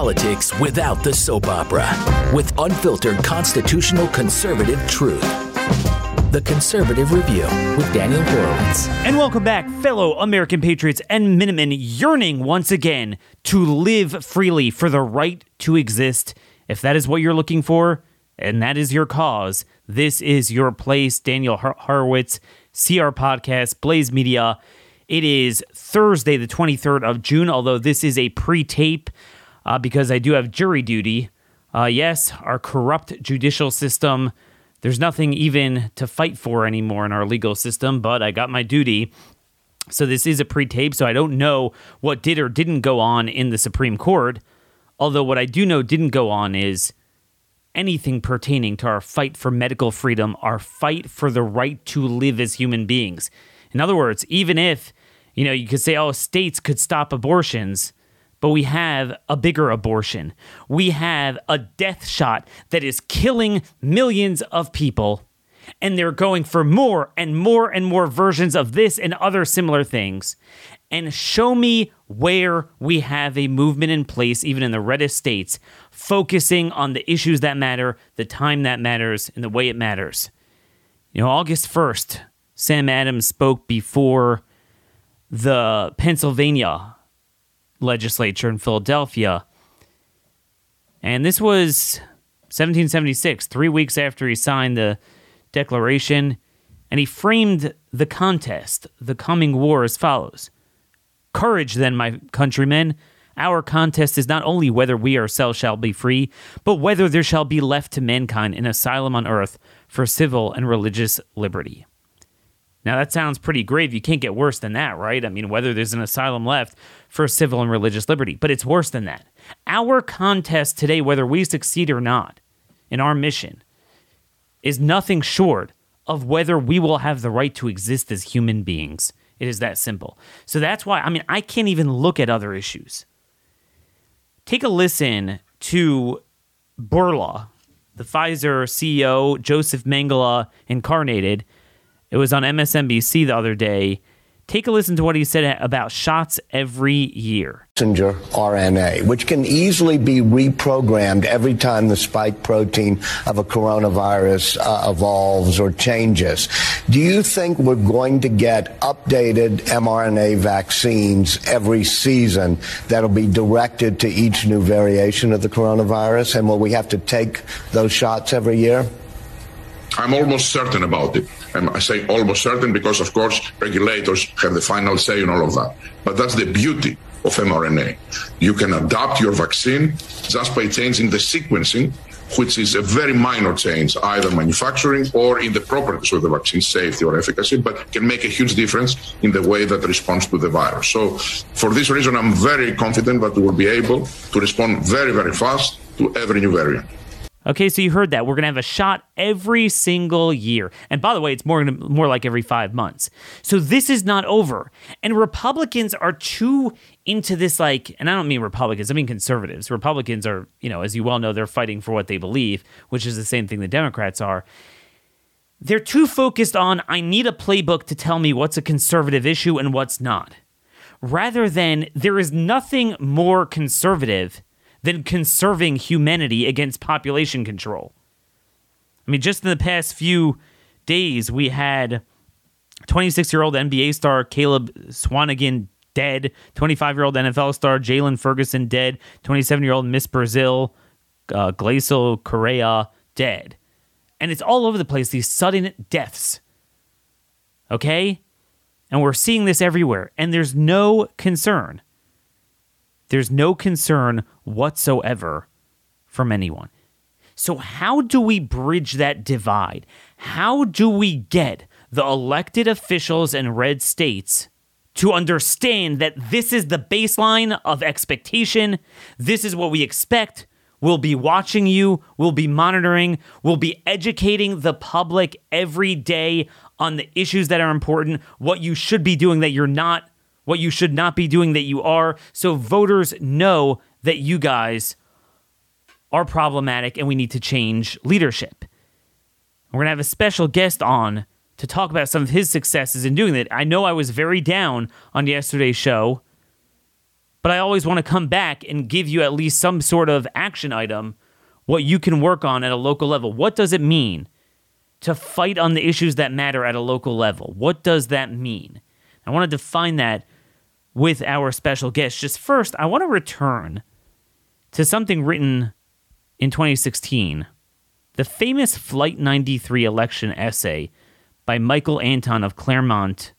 politics without the soap opera with unfiltered constitutional conservative truth. The Conservative Review with Daniel Horowitz. And welcome back, fellow American patriots and Minutemen yearning once again to live freely for the right to exist. If that is what you're looking for, and that is your cause, this is your place. Daniel Horowitz, CR Podcast, Blaze Media. It is Thursday, the 23rd of June, although this is a pre tape uh, because I do have jury duty. Uh, yes, our corrupt judicial system, there's nothing even to fight for anymore in our legal system, but I got my duty. So this is a pre tape, so I don't know what did or didn't go on in the Supreme Court. Although what I do know didn't go on is anything pertaining to our fight for medical freedom, our fight for the right to live as human beings. In other words, even if you know, you could say, oh, states could stop abortions, but we have a bigger abortion. We have a death shot that is killing millions of people, and they're going for more and more and more versions of this and other similar things. And show me where we have a movement in place, even in the reddest states, focusing on the issues that matter, the time that matters, and the way it matters. You know, August 1st, Sam Adams spoke before the Pennsylvania legislature in Philadelphia. And this was 1776, three weeks after he signed the Declaration. And he framed the contest, the coming war, as follows Courage, then, my countrymen. Our contest is not only whether we ourselves shall be free, but whether there shall be left to mankind an asylum on earth for civil and religious liberty. Now, that sounds pretty grave. You can't get worse than that, right? I mean, whether there's an asylum left for civil and religious liberty, but it's worse than that. Our contest today, whether we succeed or not in our mission, is nothing short of whether we will have the right to exist as human beings. It is that simple. So that's why, I mean, I can't even look at other issues. Take a listen to Bourla, the Pfizer CEO, Joseph Mengele incarnated it was on MSNBC the other day. Take a listen to what he said about shots every year. Messenger RNA, which can easily be reprogrammed every time the spike protein of a coronavirus uh, evolves or changes. Do you think we're going to get updated mRNA vaccines every season that'll be directed to each new variation of the coronavirus? And will we have to take those shots every year? I'm almost certain about it. And I say almost certain because, of course, regulators have the final say in all of that. But that's the beauty of mRNA. You can adapt your vaccine just by changing the sequencing, which is a very minor change, either manufacturing or in the properties of the vaccine, safety or efficacy, but can make a huge difference in the way that responds to the virus. So, for this reason, I'm very confident that we will be able to respond very, very fast to every new variant. Okay, so you heard that. We're going to have a shot every single year. And by the way, it's more more like every 5 months. So this is not over. And Republicans are too into this like and I don't mean Republicans, I mean conservatives. Republicans are, you know, as you well know, they're fighting for what they believe, which is the same thing the Democrats are. They're too focused on I need a playbook to tell me what's a conservative issue and what's not. Rather than there is nothing more conservative than conserving humanity against population control. I mean, just in the past few days, we had 26 year old NBA star Caleb Swanigan dead, 25 year old NFL star Jaylon Ferguson dead, 27 year old Miss Brazil uh, Gleycy Correia dead. And it's all over the place, these sudden deaths. Okay? And we're seeing this everywhere, and there's no concern. There's no concern whatsoever from anyone. So, how do we bridge that divide? How do we get the elected officials in red states to understand that this is the baseline of expectation? This is what we expect. We'll be watching you, we'll be monitoring, we'll be educating the public every day on the issues that are important, what you should be doing that you're not what you should not be doing that you are, so voters know that you guys are problematic and we need to change leadership. We're going to have a special guest on to talk about some of his successes in doing that. I know I was very down on yesterday's show but I always want to come back and give you at least some sort of action item, what you can work on at a local level. What does it mean to fight on the issues that matter at a local level? What does that mean? I want to define that with our special guest. Just first, I want to return to something written in 2016 the famous Flight 93 election essay by Michael Anton of Claremont.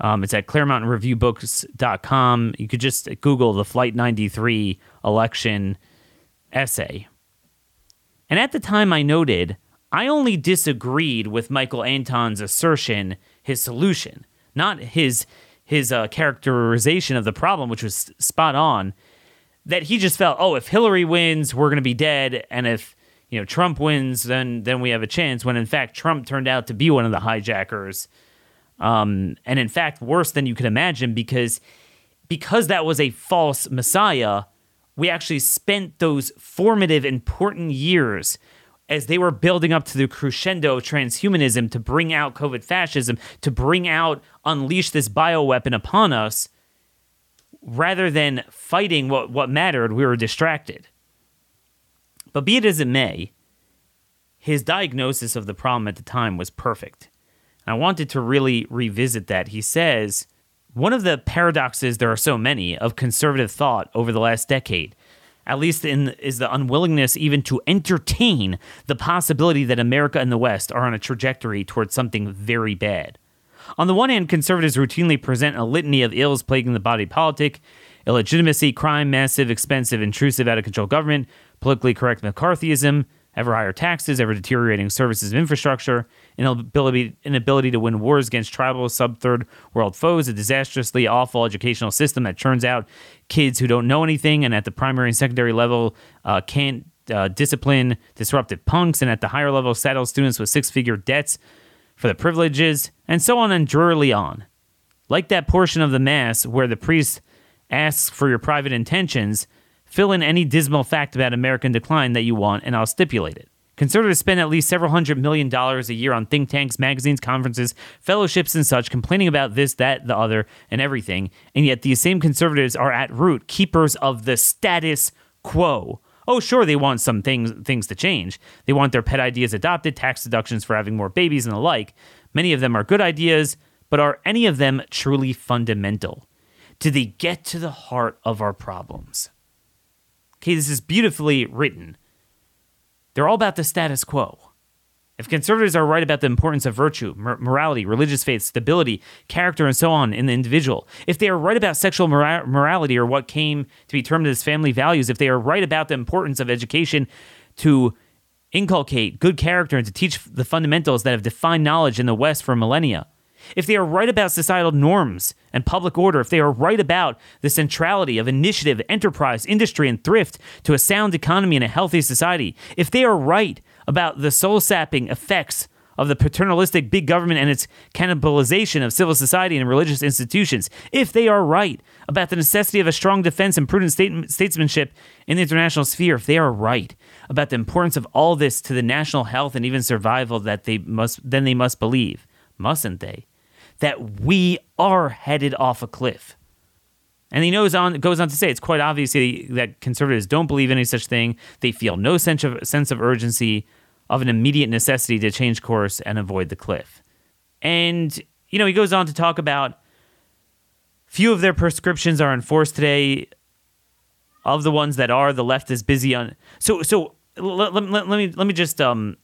Um, it's at ClaremontReviewBooks.com. You could just Google the Flight 93 election essay. And at the time, I noted I only disagreed with Michael Anton's assertion, his solution, not his his uh, characterization of the problem, which was spot on. That he just felt, oh, if Hillary wins, we're going to be dead, and if you know Trump wins, then then we have a chance. When in fact Trump turned out to be one of the hijackers, um, and in fact worse than you could imagine because because that was a false messiah. We actually spent those formative, important years as they were building up to the crescendo of transhumanism to bring out COVID fascism, to bring out, unleash this bioweapon upon us, rather than fighting what, what mattered, we were distracted. But be it as it may, his diagnosis of the problem at the time was perfect. And I wanted to really revisit that. He says, one of the paradoxes, there are so many, of conservative thought over the last decade at least in is the unwillingness even to entertain the possibility that America and the West are on a trajectory towards something very bad. On the one hand, conservatives routinely present a litany of ills plaguing the body politic illegitimacy, crime, massive, expensive, intrusive, out of control government, politically correct McCarthyism, ever higher taxes, ever deteriorating services of infrastructure, inability, inability to win wars against tribal sub third world foes, a disastrously awful educational system that turns out kids who don't know anything and at the primary and secondary level uh, can't uh, discipline disruptive punks, and at the higher level saddle students with six figure debts for the privileges, and so on and drearily on. Like that portion of the Mass where the priest asks for your private intentions, Fill in any dismal fact about American decline that you want, and I'll stipulate it. Conservatives spend at least several hundred million dollars a year on think tanks, magazines, conferences, fellowships, and such, complaining about this, that, the other, and everything. And yet these same conservatives are at root keepers of the status quo. Oh, sure, they want some things things to change. They want their pet ideas adopted, tax deductions for having more babies, and the like. Many of them are good ideas, but are any of them truly fundamental? Do they get to the heart of our problems? Okay, this is beautifully written. They're all about the status quo. If conservatives are right about the importance of virtue, morality, religious faith, stability, character, and so on in the individual, if they are right about sexual mora- morality or what came to be termed as family values, if they are right about the importance of education to inculcate good character and to teach the fundamentals that have defined knowledge in the West for millennia, if they are right about societal norms and public order, if they are right about the centrality of initiative, enterprise, industry, and thrift to a sound economy and a healthy society, if they are right about the soul sapping effects of the paternalistic big government and its cannibalization of civil society and religious institutions, if they are right about the necessity of a strong defense and prudent state- statesmanship in the international sphere, if they are right about the importance of all this to the national health and even survival that they must then they must believe, mustn't they? That we are headed off a cliff. And he knows on goes on to say it's quite obvious that conservatives don't believe any such thing. They feel no sense of sense of urgency of an immediate necessity to change course and avoid the cliff. And you know, he goes on to talk about few of their prescriptions are enforced today. Of the ones that are, the left is busy on. So so let, let, let me let me just um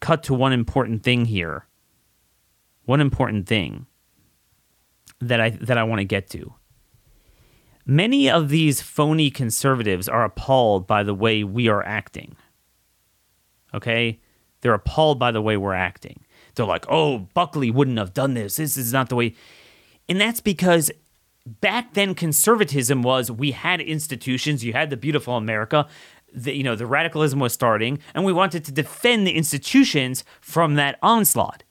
cut to one important thing here one important thing that I that I want to get to. Many of these phony conservatives are appalled by the way we are acting. Okay? They're appalled by the way we're acting. They're like, "Oh, Buckley wouldn't have done this. This is not the way." And that's because back then conservatism was we had institutions, you had the beautiful America, the, you know, the radicalism was starting, and we wanted to defend the institutions from that onslaught.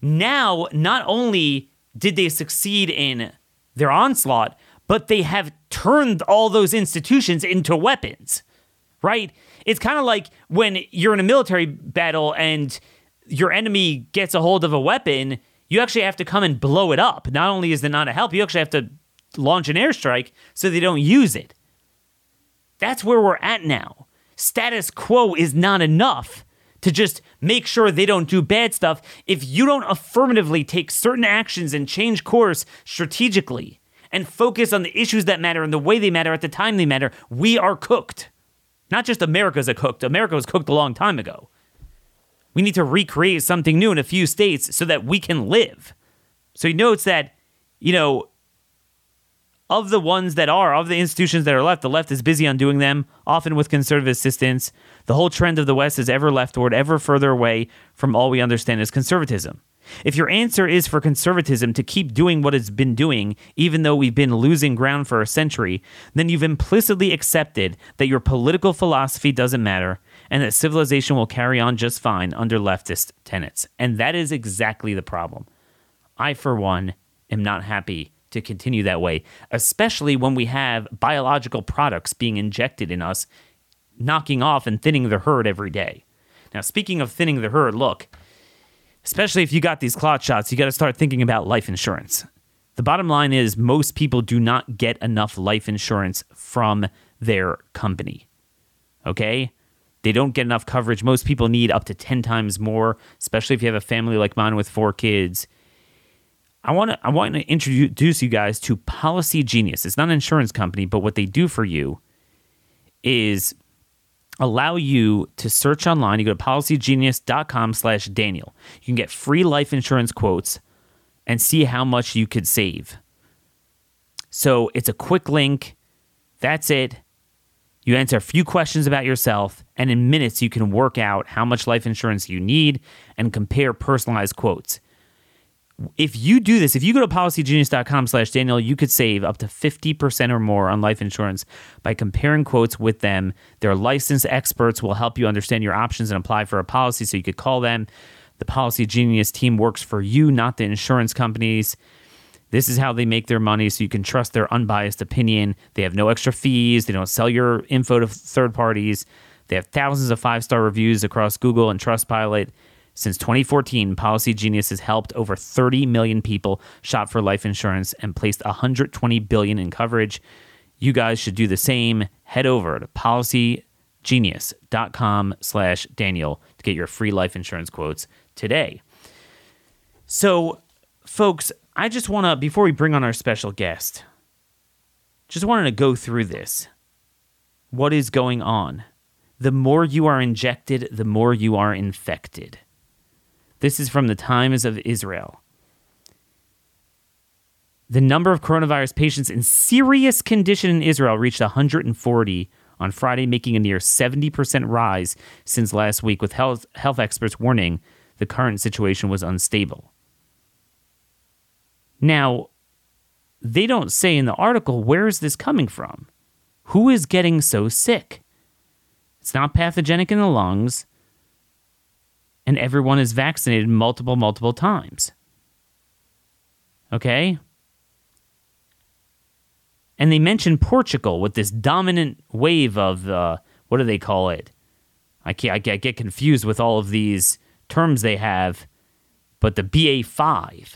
Now, not only did they succeed in their onslaught, but they have turned all those institutions into weapons, right? It's kind of like when you're in a military battle and your enemy gets a hold of a weapon, you actually have to come and blow it up. Not only is it not a help, you actually have to launch an airstrike so they don't use it. That's where we're at now. Status quo is not enough to just make sure they don't do bad stuff if you don't affirmatively take certain actions and change course strategically and focus on the issues that matter and the way they matter at the time they matter, we are cooked. Not just America's a cooked, America was cooked a long time ago. We need to recreate something new in a few states so that we can live. So he notes that, you know, of the ones that are, of the institutions that are left, the left is busy undoing them, often with conservative assistance. The whole trend of the West is ever leftward, ever further away from all we understand as conservatism. If your answer is for conservatism to keep doing what it's been doing, even though we've been losing ground for a century, then you've implicitly accepted that your political philosophy doesn't matter and that civilization will carry on just fine under leftist tenets. And that is exactly the problem. I, for one, am not happy to continue that way, especially when we have biological products being injected in us, knocking off and thinning the herd every day. Now, speaking of thinning the herd, look, especially if you got these clot shots, you got to start thinking about life insurance. The bottom line is most people do not get enough life insurance from their company. Okay? They don't get enough coverage. Most people need up to 10 times more, especially if you have a family like mine with four kids. I want to I want to introduce you guys to Policy Genius. It's not an insurance company, but what they do for you is allow you to search online. You go to policygenius.com slash Daniel. You can get free life insurance quotes and see how much you could save. So it's a quick link. That's it. You answer a few questions about yourself, and in minutes, you can work out how much life insurance you need and compare personalized quotes if you do this, if you go to policygenius.com slash Daniel, you could save up to 50% or more on life insurance by comparing quotes with them. Their licensed experts will help you understand your options and apply for a policy so you could call them. The Policy Genius team works for you, not the insurance companies. This is how they make their money so you can trust their unbiased opinion. They have no extra fees, they don't sell your info to third parties. They have thousands of five star reviews across Google and Trustpilot. Since 2014, Policy Genius has helped over 30 million people shop for life insurance and placed 120 billion in coverage. You guys should do the same. Head over to policygenius.com slash Daniel to get your free life insurance quotes today. So, folks, I just want to, before we bring on our special guest, just wanted to go through this. What is going on? The more you are injected, the more you are infected. This is from the Times of Israel. The number of coronavirus patients in serious condition in Israel reached 140 on Friday, making a near 70% rise since last week, with health, health experts warning the current situation was unstable. Now, they don't say in the article where is this coming from? Who is getting so sick? It's not pathogenic in the lungs and everyone is vaccinated multiple, multiple times. Okay? And they mention Portugal with this dominant wave of, uh, what do they call it? I, can't, I get confused with all of these terms they have, but the BA5.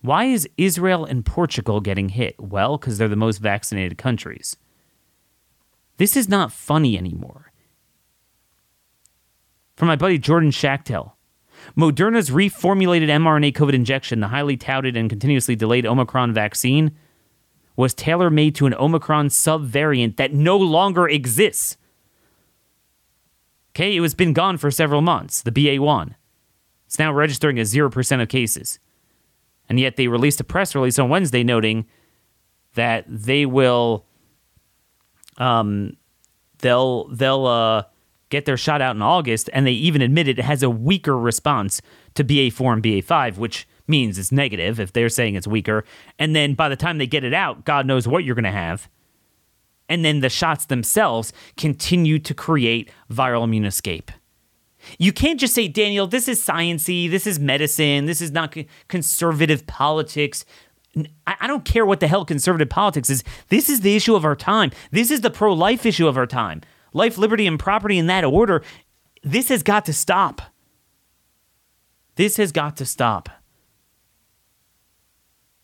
Why is Israel and Portugal getting hit? Well, because they're the most vaccinated countries. This is not funny anymore from my buddy Jordan Schachtel. Moderna's reformulated mRNA COVID injection, the highly touted and continuously delayed Omicron vaccine, was tailor made to an Omicron subvariant that no longer exists. Okay, it was been gone for several months, the BA1. It's now registering at 0% of cases. And yet they released a press release on Wednesday noting that they will um they'll they'll uh get their shot out in August, and they even admitted it has a weaker response to BA4 and BA5, which means it's negative if they're saying it's weaker. And then by the time they get it out, God knows what you're going to have. And then the shots themselves continue to create viral immune escape. You can't just say, Daniel, this is sciency, this is medicine, this is not conservative politics. I don't care what the hell conservative politics is. This is the issue of our time. This is the pro life issue of our time life, liberty, and property in that order. This has got to stop. This has got to stop.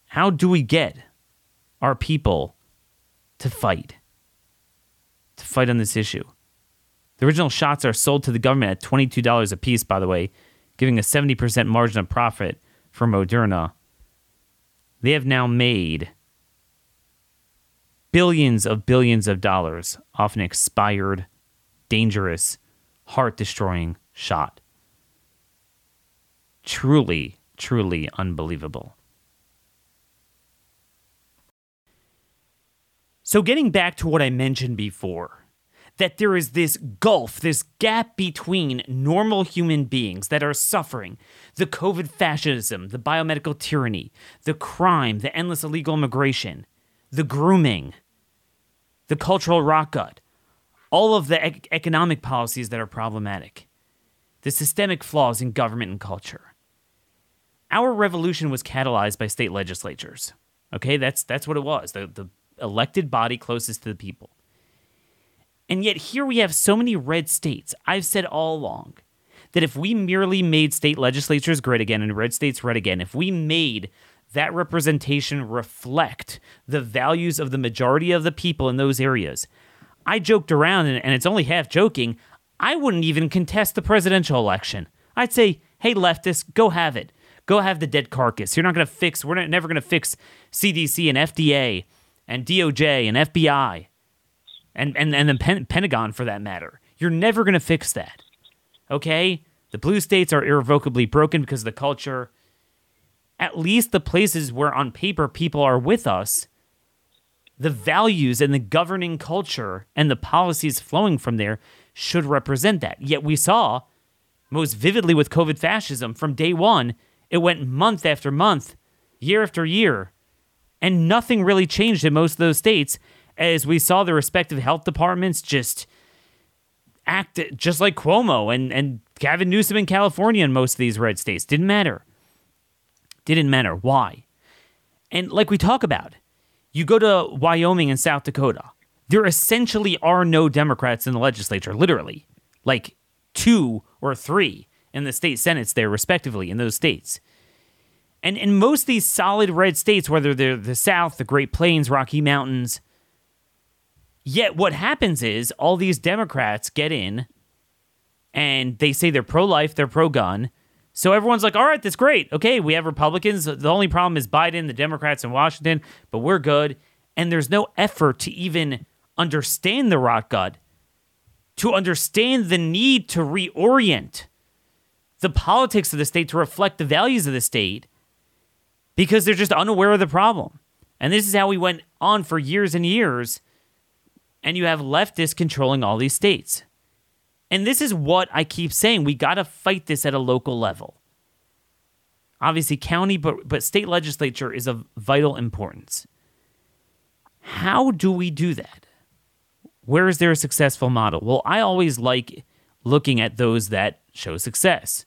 How do we get our people to fight, to fight on this issue. The original shots are sold to the government at $22 a piece, by the way, giving a 70% margin of profit for Moderna. They have now made billions of billions of dollars off an expired, dangerous, heart destroying shot. Truly, truly unbelievable. So, getting back to what I mentioned before, that there is this gulf, this gap between normal human beings that are suffering the COVID fascism, the biomedical tyranny, the crime, the endless illegal immigration, the grooming, the cultural rot gut, all of the ec- economic policies that are problematic, the systemic flaws in government and culture. Our revolution was catalyzed by state legislatures. Okay, that's that's what it was. The the elected body closest to the people. And yet here we have so many red states. I've said all along that if we merely made state legislatures great again and red states red again, if we made that representation reflect the values of the majority of the people in those areas, I joked around, and it's only half joking. I wouldn't even contest the presidential election. I'd say, hey, leftists, go have it. Go have the dead carcass. You're not going to fix, we're never going to fix CDC and FDA and DOJ and FBI and, and, and the Pen- Pentagon for that matter. You're never going to fix that. Okay? The blue states are irrevocably broken because of the culture. At least the places where on paper people are with us the values and the governing culture and the policies flowing from there should represent that. Yet we saw most vividly with COVID fascism from day one, it went month after month, year after year, and nothing really changed in most of those states as we saw the respective health departments just act just like Cuomo and, and Gavin Newsom in California in most of these red states. Didn't matter. Didn't matter. Why? And like we talk about, you go to Wyoming and South Dakota, there essentially are no Democrats in the legislature, literally. Like two or three in the state senates there, respectively, in those states. And in most of these solid red states, whether they're the South, the Great Plains, Rocky Mountains, yet what happens is all these Democrats get in and they say they're pro life, they're pro gun. So everyone's like, all right, that's great. Okay, we have Republicans. The only problem is Biden, the Democrats in Washington, but we're good. And there's no effort to even understand the rot gut, to understand the need to reorient the politics of the state to reflect the values of the state because they're just unaware of the problem. And this is how we went on for years and years. And you have leftists controlling all these states. And this is what I keep saying. We got to fight this at a local level. Obviously, county, but, but state legislature is of vital importance. How do we do that? Where is there a successful model? Well, I always like looking at those that show success.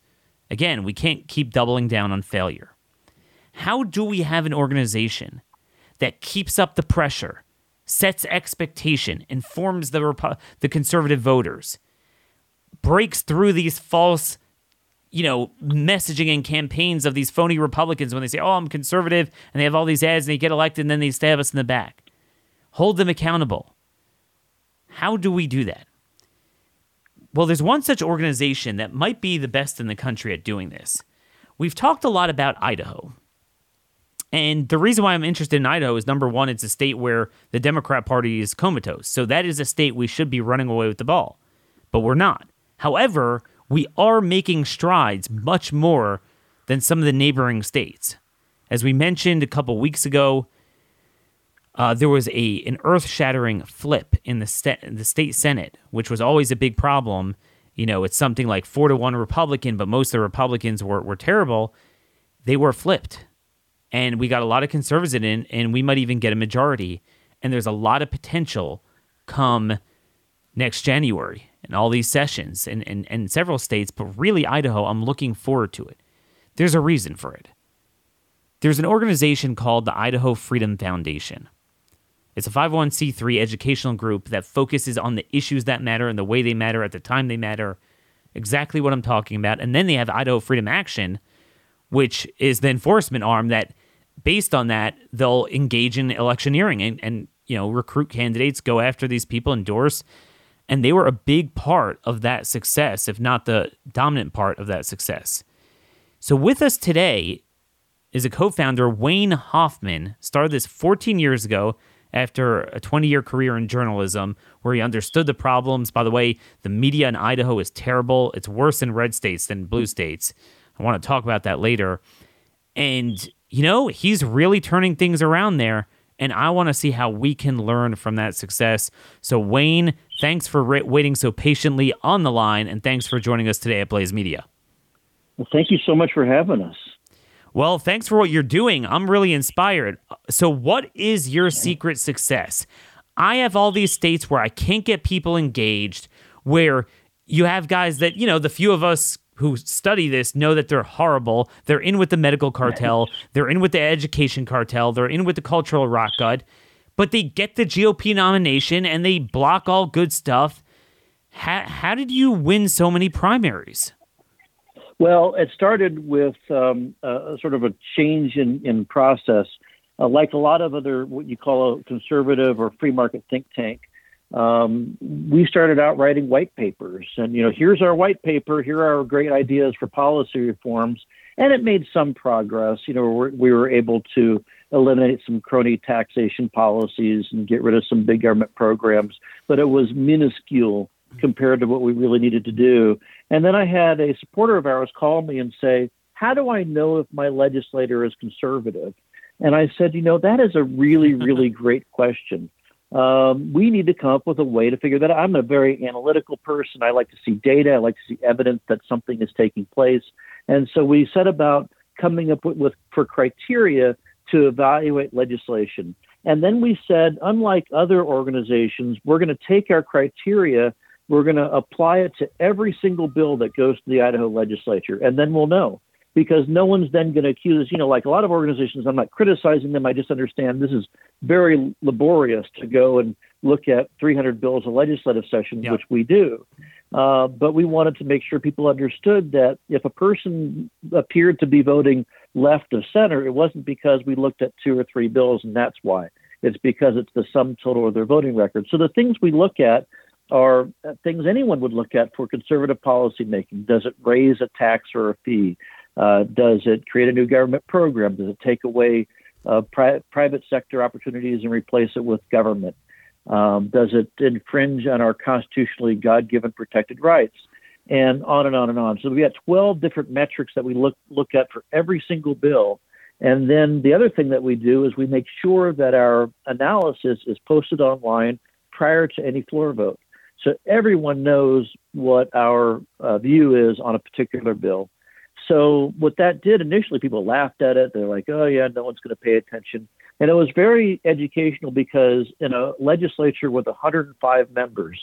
Again, we can't keep doubling down on failure. How do we have an organization that keeps up the pressure, sets expectation, informs the, the conservative voters, breaks through these false you know, messaging and campaigns of these phony Republicans when they say, oh, I'm conservative, and they have all these ads and they get elected and then they stab us in the back. Hold them accountable. How do we do that? Well, there's one such organization that might be the best in the country at doing this. We've talked a lot about Idaho. And the reason why I'm interested in Idaho is number one, it's a state where the Democrat Party is comatose. So that is a state we should be running away with the ball. But we're not. However, we are making strides much more than some of the neighboring states. As we mentioned a couple weeks ago, uh, there was a an earth-shattering flip in the, the state senate, which was always a big problem. You know, it's something like four to one Republican, but most of the Republicans were, were terrible. They were flipped, and we got a lot of conservatives in, and we might even get a majority. And there's a lot of potential come next January and all these sessions in, and, and several states, but really Idaho, I'm looking forward to it. There's a reason for it. There's an organization called the Idaho Freedom Foundation. It's a 501c3 educational group that focuses on the issues that matter and the way they matter at the time they matter. Exactly what I'm talking about. And then they have Idaho Freedom Action, which is the enforcement arm that based on that, they'll engage in electioneering and, and you know recruit candidates, go after these people, endorse, and they were a big part of that success, if not the dominant part of that success. So with us today is a co-founder, Wayne Hoffman. Started this 14 years ago after a 20 year career in journalism where he understood the problems. By the way, the media in Idaho is terrible. It's worse in red states than blue states. I want to talk about that later. And, you know, he's really turning things around there. And I want to see how we can learn from that success. So, Wayne, thanks for waiting so patiently on the line. And thanks for joining us today at Blaze Media. Well, thank you so much for having us. Well, thanks for what you're doing. I'm really inspired. So, what is your secret success? I have all these states where I can't get people engaged, where you have guys that, you know, the few of us who study this know that they're horrible. They're in with the medical cartel, they're in with the education cartel, they're in with the cultural rock gut, but they get the GOP nomination and they block all good stuff. How, how did you win so many primaries? Well, it started with um, a, sort of a change in, in process. Uh, like a lot of other what you call a conservative or free market think tank, um, we started out writing white papers. And, you know, here's our white paper, here are our great ideas for policy reforms. And it made some progress. You know, we were able to eliminate some crony taxation policies and get rid of some big government programs, but it was minuscule compared to what we really needed to do. And then I had a supporter of ours call me and say, How do I know if my legislator is conservative? And I said, You know, that is a really, really great question. Um, we need to come up with a way to figure that out. I'm a very analytical person. I like to see data, I like to see evidence that something is taking place. And so we set about coming up with, with for criteria to evaluate legislation. And then we said, unlike other organizations, we're going to take our criteria we're going to apply it to every single bill that goes to the Idaho legislature, and then we'll know. Because no one's then going to accuse, you know, like a lot of organizations, I'm not criticizing them. I just understand this is very laborious to go and look at 300 bills a legislative session, which we do. Uh, but we wanted to make sure people understood that if a person appeared to be voting left of center, it wasn't because we looked at two or three bills and that's why. It's because it's the sum total of their voting record. So the things we look at are things anyone would look at for conservative policymaking. Does it raise a tax or a fee? Uh, does it create a new government program? Does it take away uh, pri- private sector opportunities and replace it with government? Um, does it infringe on our constitutionally God given protected rights? And on and on and on. So we got 12 different metrics that we look, look at for every single bill. And then the other thing that we do is we make sure that our analysis is posted online prior to any floor vote. So everyone knows what our uh, view is on a particular bill. So what that did initially, people laughed at it. They're like, "Oh yeah, no one's going to pay attention." And it was very educational because in a legislature with 105 members,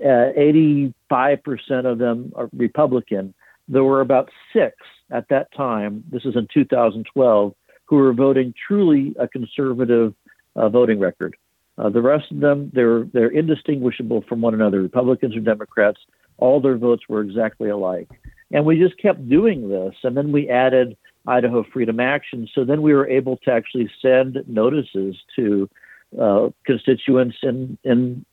uh, 85% of them are Republican. There were about six at that time. This is in 2012 who were voting truly a conservative uh, voting record. Uh, the rest of them, they're they're indistinguishable from one another. Republicans or Democrats, all their votes were exactly alike. And we just kept doing this, and then we added Idaho Freedom Action. So then we were able to actually send notices to uh, constituents in in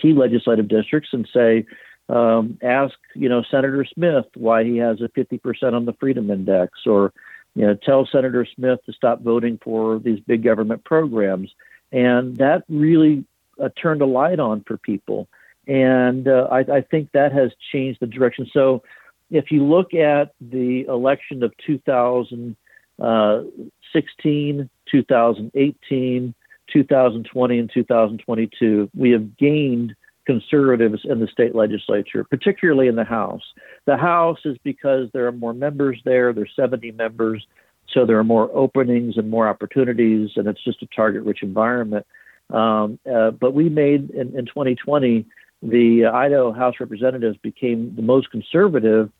key legislative districts and say, um, ask you know Senator Smith why he has a 50% on the Freedom Index, or you know tell Senator Smith to stop voting for these big government programs and that really uh, turned a light on for people. And uh, I, I, think that has changed the direction. So, if you look at the election of 2016, 2018, 2020, and 2022, we have gained conservatives in the state legislature, particularly in the House. The House is because there are more members there, there's 70 members. So there are more openings and more opportunities, and it's just a target rich environment. Um, uh, but we made in, in 2020, the Idaho House Representatives became the most conservative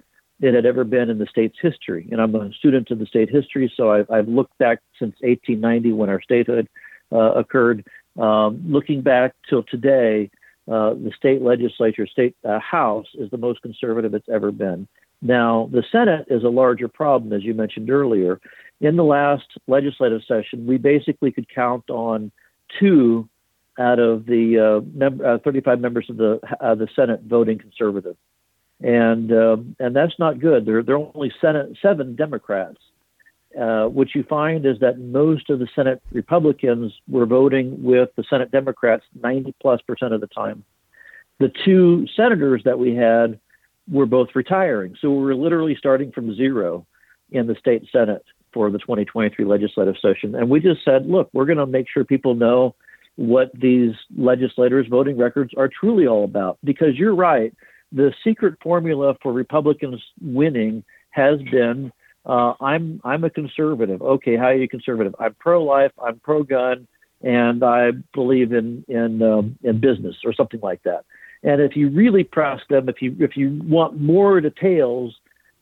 it had ever been in the state's history. And I'm a student of the state history, so I've, I've looked back since 1890 when our statehood uh, occurred. Um, looking back till today, uh, the state legislature, state uh, house, is the most conservative it's ever been. Now, the Senate is a larger problem, as you mentioned earlier. In the last legislative session, we basically could count on two out of the uh, mem- uh, 35 members of the uh, the Senate voting conservative, and um, and that's not good. There there are only Senate, seven Democrats. What you find is that most of the Senate Republicans were voting with the Senate Democrats 90 plus percent of the time. The two senators that we had were both retiring, so we were literally starting from zero in the state Senate for the 2023 legislative session. And we just said, look, we're going to make sure people know what these legislators' voting records are truly all about. Because you're right, the secret formula for Republicans winning has been uh, I'm I'm a conservative. Okay, how are you conservative? I'm pro-life. I'm pro-gun, and I believe in in um, in business or something like that. And if you really press them, if you if you want more details,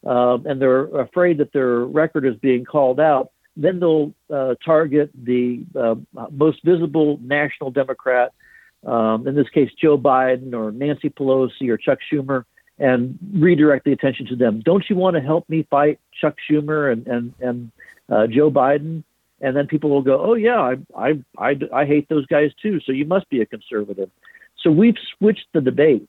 uh, and they're afraid that their record is being called out, then they'll uh, target the uh, most visible national Democrat, um, in this case, Joe Biden or Nancy Pelosi or Chuck Schumer, and redirect the attention to them. Don't you want to help me fight Chuck Schumer and and and uh, Joe Biden? And then people will go, oh yeah, I, I I I hate those guys too. So you must be a conservative. So we've switched the debate.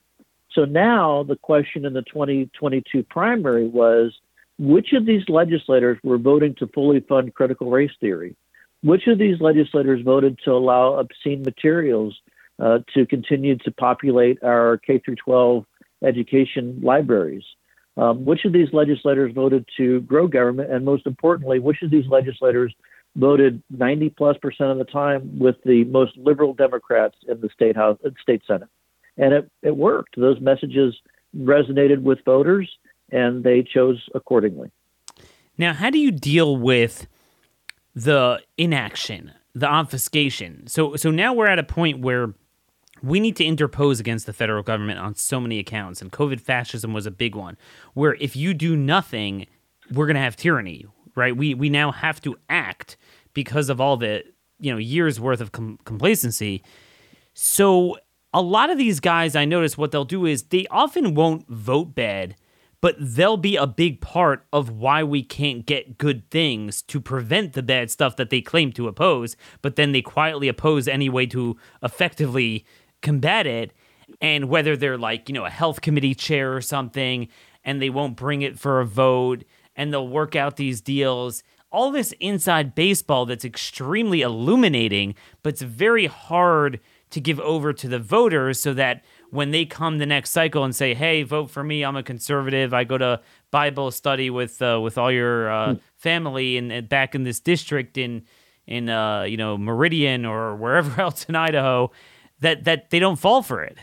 So now the question in the 2022 primary was which of these legislators were voting to fully fund critical race theory? Which of these legislators voted to allow obscene materials uh, to continue to populate our K through 12 education libraries? Um, which of these legislators voted to grow government? And most importantly, which of these legislators voted 90 plus percent of the time with the most liberal Democrats in the state house, state senate? And it, it worked. Those messages resonated with voters and they chose accordingly. Now, how do you deal with the inaction, the obfuscation? So, so now we're at a point where we need to interpose against the federal government on so many accounts, and COVID fascism was a big one. Where if you do nothing, we're going to have tyranny, right? We we now have to act because of all the you know years worth of com- complacency. So a lot of these guys, I notice what they'll do is they often won't vote bad but they'll be a big part of why we can't get good things to prevent the bad stuff that they claim to oppose, but then they quietly oppose any way to effectively combat it. And whether they're like, you know, a health committee chair or something, and they won't bring it for a vote, and they'll work out these deals. All this inside baseball that's extremely illuminating, but it's very hard to give over to the voters so that when they come the next cycle and say, "Hey, vote for me. I'm a conservative. I go to Bible study with uh, with all your uh, hmm. family and, and, back in this district in in uh, you know Meridian or wherever else in Idaho," that that they don't fall for it.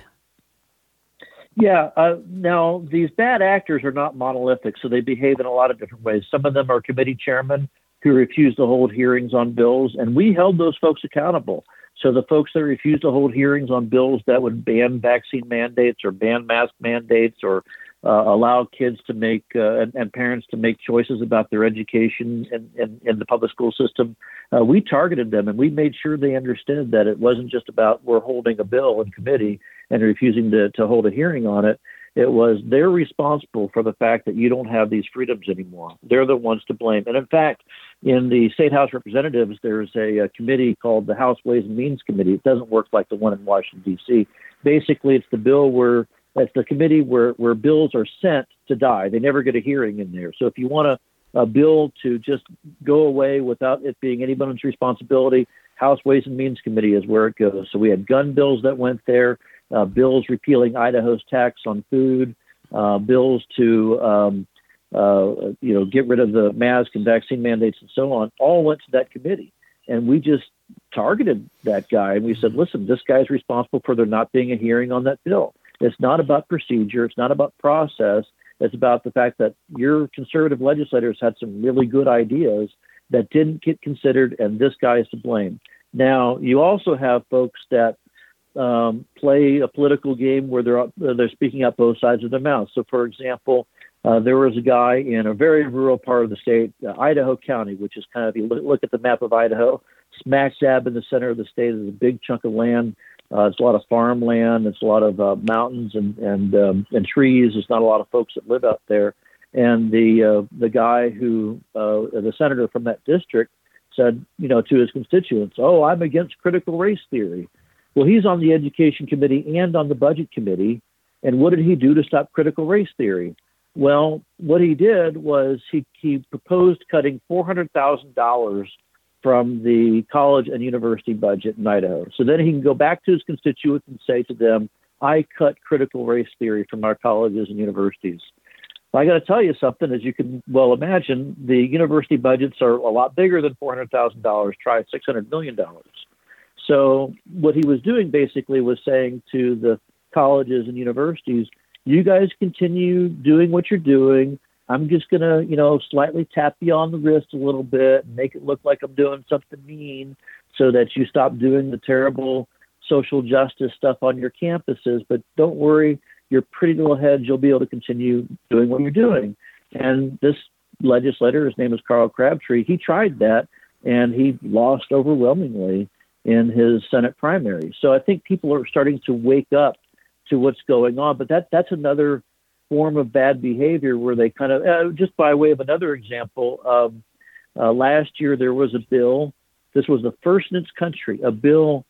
Yeah. Uh, now these bad actors are not monolithic, so they behave in a lot of different ways. Some of them are committee chairmen who refuse to hold hearings on bills, and we held those folks accountable. So the folks that refuse to hold hearings on bills that would ban vaccine mandates or ban mask mandates or uh, allow kids to make uh, and, and, parents to make choices about their education in, in, in the public school system, uh, we targeted them and we made sure they understood that it wasn't just about we're holding a bill in committee and refusing to, to hold a hearing on it. It was they're responsible for the fact that you don't have these freedoms anymore. They're the ones to blame. And in fact, in the state house representatives, there's a, a committee called the House Ways and Means Committee. It doesn't work like the one in Washington D.C. Basically, it's the bill where it's the committee where where bills are sent to die. They never get a hearing in there. So if you want a, a bill to just go away without it being anyone's responsibility, House Ways and Means Committee is where it goes. So we had gun bills that went there uh, bills repealing Idaho's tax on food, uh, bills to um, uh, you know get rid of the mask and vaccine mandates and so on, all went to that committee, and we just targeted that guy and we said, listen, this guy's responsible for there not being a hearing on that bill. It's not about procedure. It's not about process. It's about the fact that your conservative legislators had some really good ideas that didn't get considered, and this guy is to blame. Now, you also have folks that um, play a political game where they're they're speaking out both sides of their mouth. So, for example, uh, there was a guy in a very rural part of the state, uh, Idaho County, which is kind of you look, look at the map of Idaho, smack dab in the center of the state is a big chunk of land. Uh, it's a lot of farmland. It's a lot of uh, mountains and and um, and trees. There's not a lot of folks that live out there. And the uh, the guy who uh, the senator from that district said, you know, to his constituents, "Oh, I'm against critical race theory." Well, he's on the education committee and on the budget committee, and what did he do to stop critical race theory? Well, what he did was he he proposed cutting four hundred thousand dollars from the college and university budget in Idaho. So then he can go back to his constituents and say to them, I cut critical race theory from our colleges and universities. Well, I got to tell you something, as you can well imagine, the university budgets are a lot bigger than $400,000, try $600 million. So what he was doing basically was saying to the colleges and universities, you guys continue doing what you're doing. I'm just gonna, you know, slightly tap you on the wrist a little bit, make it look like I'm doing something mean, so that you stop doing the terrible social justice stuff on your campuses. But don't worry, your pretty little heads, you'll be able to continue doing what you're doing. And this legislator, his name is Carl Crabtree, he tried that, and he lost overwhelmingly in his Senate primary. So I think people are starting to wake up to what's going on. But that that's another form of bad behavior where they kind of, uh, just by way of another example, um, uh, last year there was a bill. This was the first in its country, a bill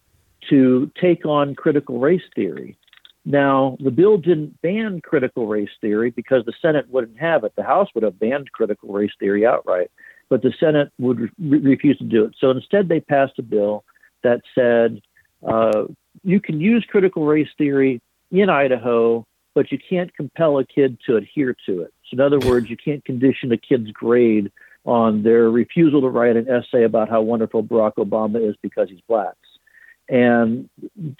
to take on critical race theory. Now, the bill didn't ban critical race theory because the Senate wouldn't have it. The House would have banned critical race theory outright, but the Senate would re- refuse to do it. So instead, they passed a bill that said uh, you can use critical race theory in Idaho but you can't compel a kid to adhere to it. So in other words, you can't condition a kid's grade on their refusal to write an essay about how wonderful Barack Obama is because he's black. And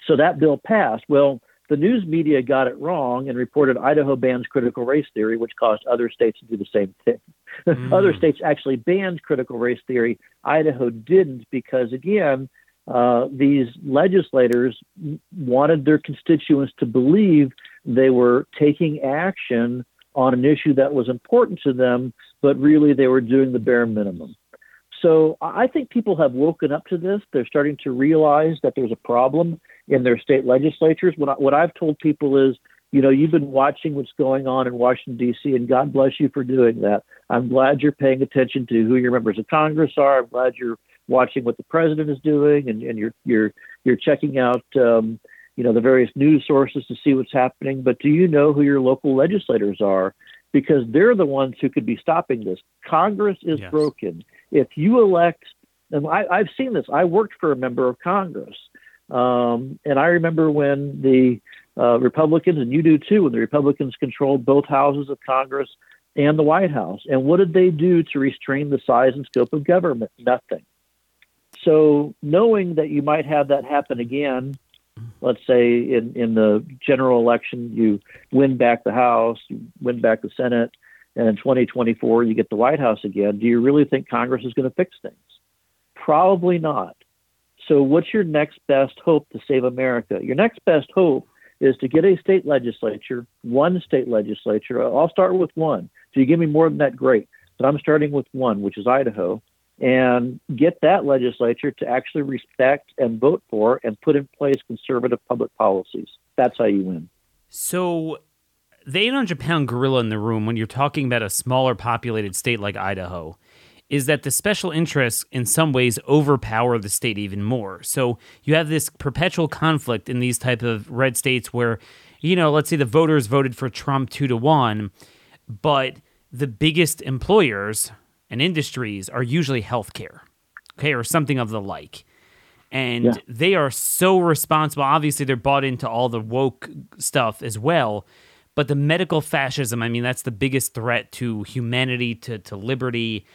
so that bill passed. Well, the news media got it wrong and reported Idaho bans critical race theory, which caused other states to do the same thing. Mm. other states actually banned critical race theory. Idaho didn't because, again, uh, these legislators wanted their constituents to believe they were taking action on an issue that was important to them, but really they were doing the bare minimum. So I think people have woken up to this. They're starting to realize that there's a problem in their state legislatures. What, I, what I've told people is, you know, you've been watching what's going on in Washington, D.C., and God bless you for doing that. I'm glad you're paying attention to who your members of Congress are. I'm glad you're watching what the president is doing, and, and you're you're you're checking out um, you know the various news sources to see what's happening. But do you know who your local legislators are? Because they're the ones who could be stopping this. Congress is yes. broken. If you elect, and I, I've seen this. I worked for a member of Congress, um, and I remember when the uh, Republicans, and you do too, when the Republicans controlled both houses of Congress and the White House. And what did they do to restrain the size and scope of government? Nothing. So, knowing that you might have that happen again, let's say in, in the general election, you win back the House, you win back the Senate, and in 2024, you get the White House again, do you really think Congress is going to fix things? Probably not. So, what's your next best hope to save America? Your next best hope is to get a state legislature, one state legislature. I'll start with one. So, you give me more than that, great. But I'm starting with one, which is Idaho and get that legislature to actually respect and vote for and put in place conservative public policies. That's how you win. So, the 800 pound gorilla in the room, when you're talking about a smaller populated state like Idaho, is that the special interests in some ways overpower the state even more. So you have this perpetual conflict in these type of red states where, you know, let's say the voters voted for Trump two to one, but the biggest employers and industries are usually healthcare, okay, or something of the like. And yeah. they are so responsible. Obviously, they're bought into all the woke stuff as well. But the medical fascism, I mean, that's the biggest threat to humanity, to, to liberty,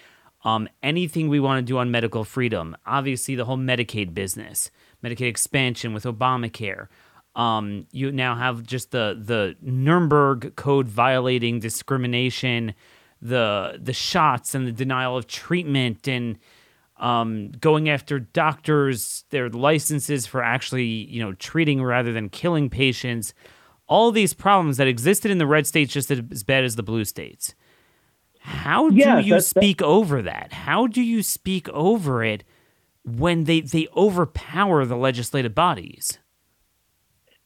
um, anything we want to do on medical freedom. Obviously, the whole Medicaid business, Medicaid expansion with Obamacare. Um, you now have just the the Nuremberg Code violating discrimination the the shots and the denial of treatment and um, going after doctors, their licenses for actually you know treating rather than killing patients. All these problems that existed in the red states just as bad as the blue states. How do yeah, you speak that. over that? How do you speak over it when they they overpower the legislative bodies?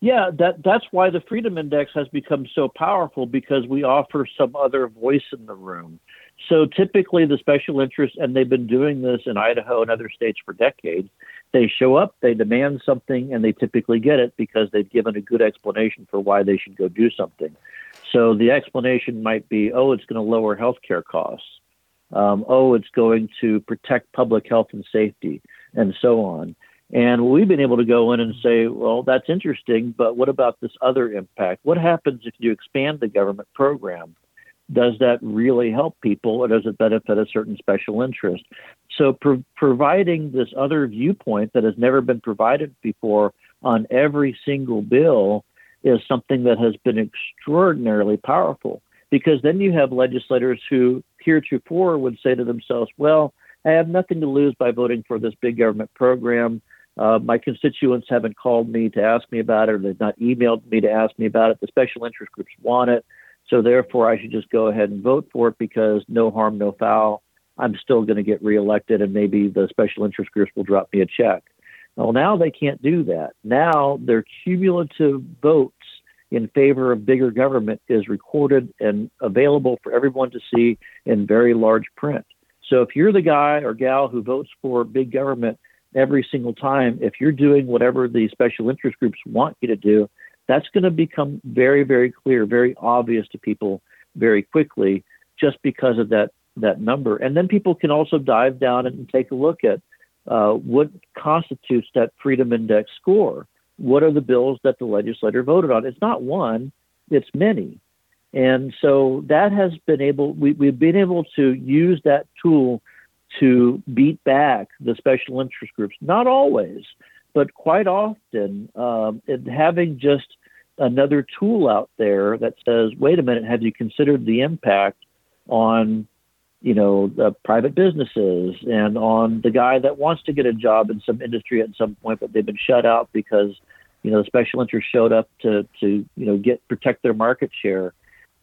Yeah, that that's why the Freedom Index has become so powerful because we offer some other voice in the room. So typically, the special interest, and they've been doing this in Idaho and other states for decades. They show up, they demand something, and they typically get it because they've given a good explanation for why they should go do something. So the explanation might be, oh, it's going to lower healthcare costs. Um, oh, it's going to protect public health and safety, and so on. And we've been able to go in and say, well, that's interesting, but what about this other impact? What happens if you expand the government program? Does that really help people or does it benefit a certain special interest? So, pro- providing this other viewpoint that has never been provided before on every single bill is something that has been extraordinarily powerful because then you have legislators who heretofore would say to themselves, well, I have nothing to lose by voting for this big government program. Uh, my constituents haven't called me to ask me about it, or they've not emailed me to ask me about it. The special interest groups want it. So therefore, I should just go ahead and vote for it because no harm, no foul. I'm still going to get reelected, and maybe the special interest groups will drop me a check. Well, now they can't do that. Now their cumulative votes in favor of bigger government is recorded and available for everyone to see in very large print. So if you're the guy or gal who votes for big government, every single time, if you're doing whatever the special interest groups want you to do, that's going to become very, very clear, very obvious to people very quickly, just because of that that number. And then people can also dive down and take a look at uh, what constitutes that Freedom Index score. What are the bills that the legislator voted on? It's not one; it's many. And so that has been able, we, we've been able to use that tool to beat back the special interest groups. Not always, but quite often, um, having just another tool out there that says, "Wait a minute, have you considered the impact on?" You know, the private businesses and on the guy that wants to get a job in some industry at some point, but they've been shut out because, you know, the special interest showed up to, to you know, get protect their market share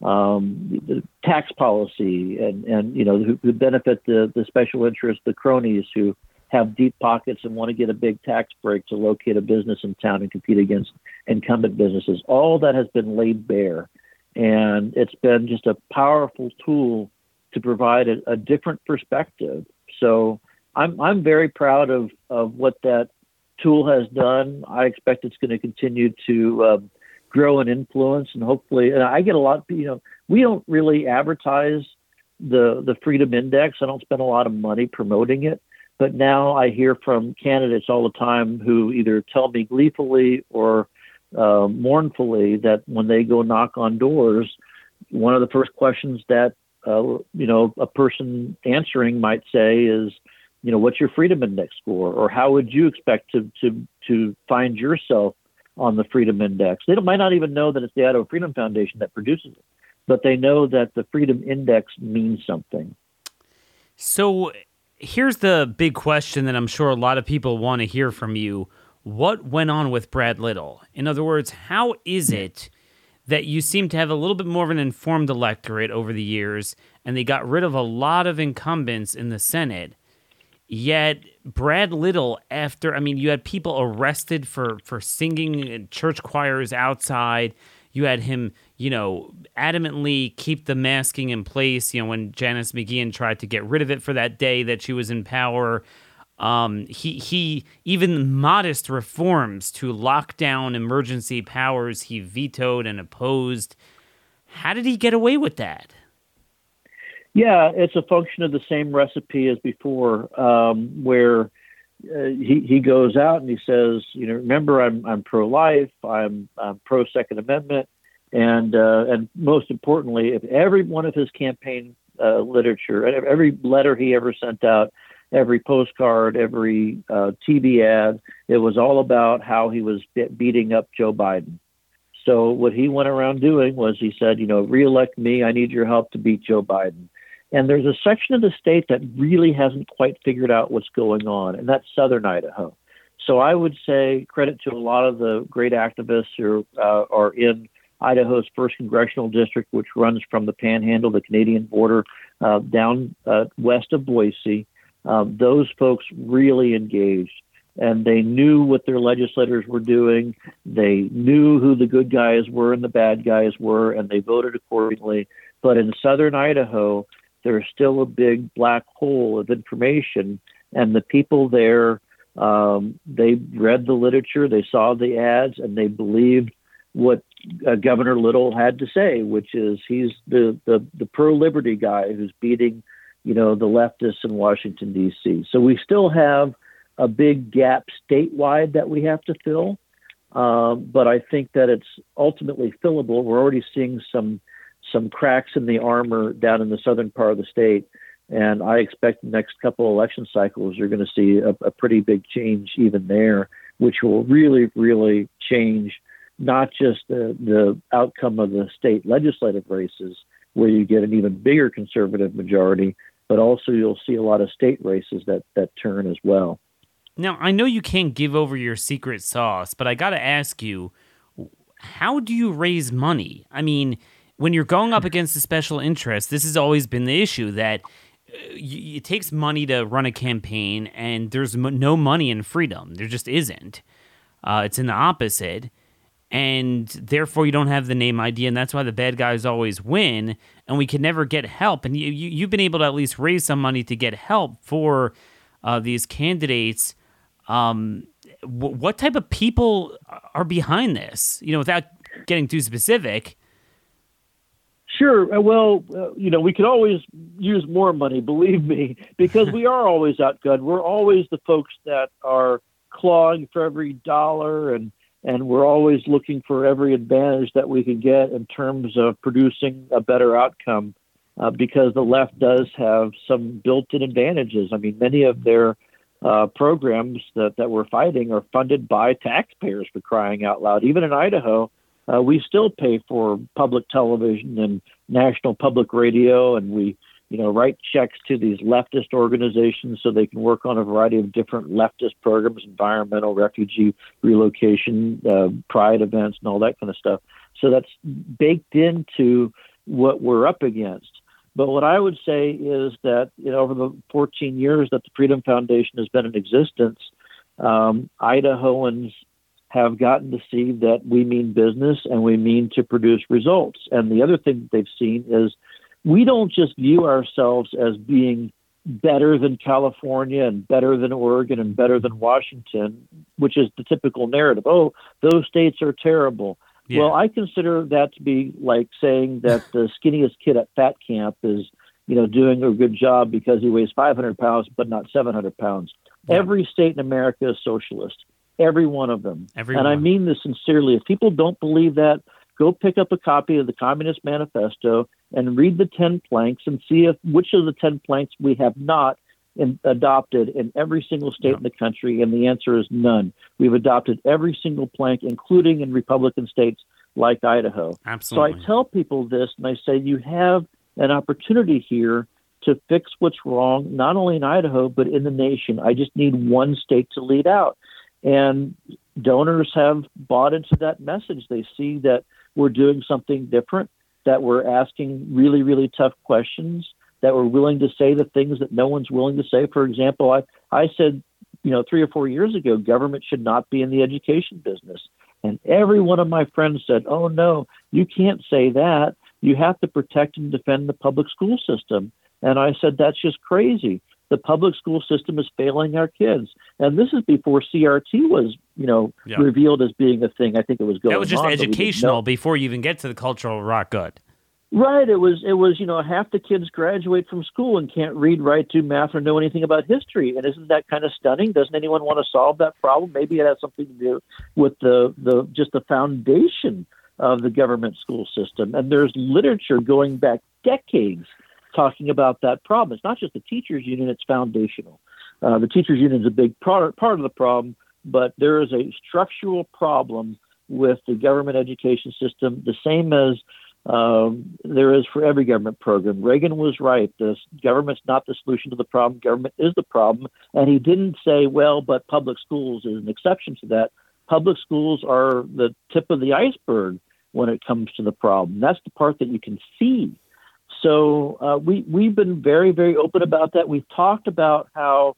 um, the tax policy and, and you know who, who benefit the, the special interests, the cronies who have deep pockets and want to get a big tax break to locate a business in town and compete against incumbent businesses. All that has been laid bare, and it's been just a powerful tool to provide a, a different perspective. So I'm I'm very proud of of what that tool has done. I expect it's going to continue to um, grow and influence and hopefully and I get a lot you know we don't really advertise the the freedom index. I don't spend a lot of money promoting it. But now I hear from candidates all the time who either tell me gleefully or uh, mournfully that when they go knock on doors one of the first questions that uh, you know a person answering might say is you know what's your freedom index score? Or how would you expect to to to find yourself on the Freedom Index. They might not even know that it's the Idaho Freedom Foundation that produces it, but they know that the Freedom Index means something. So here's the big question that I'm sure a lot of people want to hear from you. What went on with Brad Little? In other words, how is hmm. it that you seem to have a little bit more of an informed electorate over the years and they got rid of a lot of incumbents in the Senate? Yet Brad Little, after I mean, you had people arrested for for singing in church choirs outside. You had him, you know, adamantly keep the masking in place. You know, when Janice McGeachin tried to get rid of it for that day that she was in power. Um, he he even modest reforms to lock down emergency powers he vetoed and opposed. How did he get away with that? Yeah, it's a function of the same recipe as before, um, where uh, he he goes out and he says, you know, remember I'm I'm pro life, I'm I'm pro Second Amendment, and uh, and most importantly, if every one of his campaign uh, literature, every letter he ever sent out, every postcard, every uh, TV ad, it was all about how he was beating up Joe Biden. So what he went around doing was he said, you know, reelect me. I need your help to beat Joe Biden. And there's a section of the state that really hasn't quite figured out what's going on, and that's southern Idaho. So I would say credit to a lot of the great activists who uh, are in Idaho's first congressional district, which runs from the Panhandle, the Canadian border, uh, down uh, west of Boise. Um, those folks really engaged. and they knew what their legislators were doing. They knew who the good guys were and the bad guys were, and they voted accordingly. But in southern Idaho, there's still a big black hole of information, and the people there, um, they read the literature, they saw the ads, and they believed what uh, Governor Little had to say, which is he's the the, the pro liberty guy who's beating, you know, the leftists in Washington D.C. So we still have a big gap statewide that we have to fill. Um, but I think that it's ultimately fillable. We're already seeing some some cracks in the armor down in the southern part of the state, and I expect the next couple election cycles you're going to see a, a pretty big change even there, which will really, really change not just the the outcome of the state legislative races, where you get an even bigger conservative majority, but also you'll see a lot of state races that that turn as well. Now, I know you can't give over your secret sauce, but I got to ask you, how do you raise money? I mean, when you're going up against a special interest, this has always been the issue that uh, it takes money to run a campaign, and there's no money in freedom. There just isn't. Uh, it's in the opposite, and therefore you don't have the name ID, and that's why the bad guys always win. And we can never get help. And you, you have been able to at least raise some money to get help for uh, these candidates um, w- what type of people are behind this? You know, without getting too specific. Sure. Uh, well, uh, you know, we could always use more money, believe me, because we are always outgunned. We're always the folks that are clawing for every dollar and and we're always looking for every advantage that we can get in terms of producing a better outcome uh, because the left does have some built-in advantages. I mean, many of their uh, programs that, that we're fighting are funded by taxpayers for crying out loud. Even in Idaho, uh, we still pay for public television and national public radio, and we, you know, write checks to these leftist organizations so they can work on a variety of different leftist programs, environmental, refugee relocation, uh, pride events, and all that kind of stuff. So that's baked into what we're up against. But what I would say is that you know, over the 14 years that the Freedom Foundation has been in existence, um, Idahoans have gotten to see that we mean business and we mean to produce results. And the other thing that they've seen is we don't just view ourselves as being better than California and better than Oregon and better than Washington, which is the typical narrative. Oh, those states are terrible. Yeah. Well, I consider that to be like saying that the skinniest kid at fat camp is, you know, doing a good job because he weighs 500 pounds but not 700 pounds. Yeah. Every state in America is socialist. Every one of them. Every and one. I mean this sincerely. If people don't believe that, go pick up a copy of the Communist Manifesto and read the 10 planks and see if which of the 10 planks we have not in, adopted in every single state yeah. in the country? And the answer is none. We've adopted every single plank, including in Republican states like Idaho. Absolutely. So I tell people this, and I say you have an opportunity here to fix what's wrong, not only in Idaho, but in the nation. I just need one state to lead out. And donors have bought into that message. They see that we're doing something different, that we're asking really, really tough questions, that we're willing to say the things that no one's willing to say. For example, I, I said, you know, three or four years ago, government should not be in the education business. And every one of my friends said, oh, no, you can't say that. You have to protect and defend the public school system. And I said, that's just crazy. The public school system is failing our kids. And this is before CRT was, you know, yeah. revealed as being a thing. I think it was going on. That was just on, educational before you even get to the cultural rock good. Right. It was. It was. You know, half the kids graduate from school and can't read, write, do math, or know anything about history. And isn't that kind of stunning? Doesn't anyone want to solve that problem? Maybe it has something to do with the the just the foundation of the government school system. And there's literature going back decades talking about that problem. It's not just the teachers union; it's foundational. Uh, the teachers union is a big part part of the problem, but there is a structural problem with the government education system, the same as um, there is for every government program. Reagan was right. The government's not the solution to the problem. Government is the problem. And he didn't say, well, but public schools is an exception to that. Public schools are the tip of the iceberg when it comes to the problem. That's the part that you can see. So uh, we we've been very very open about that. We've talked about how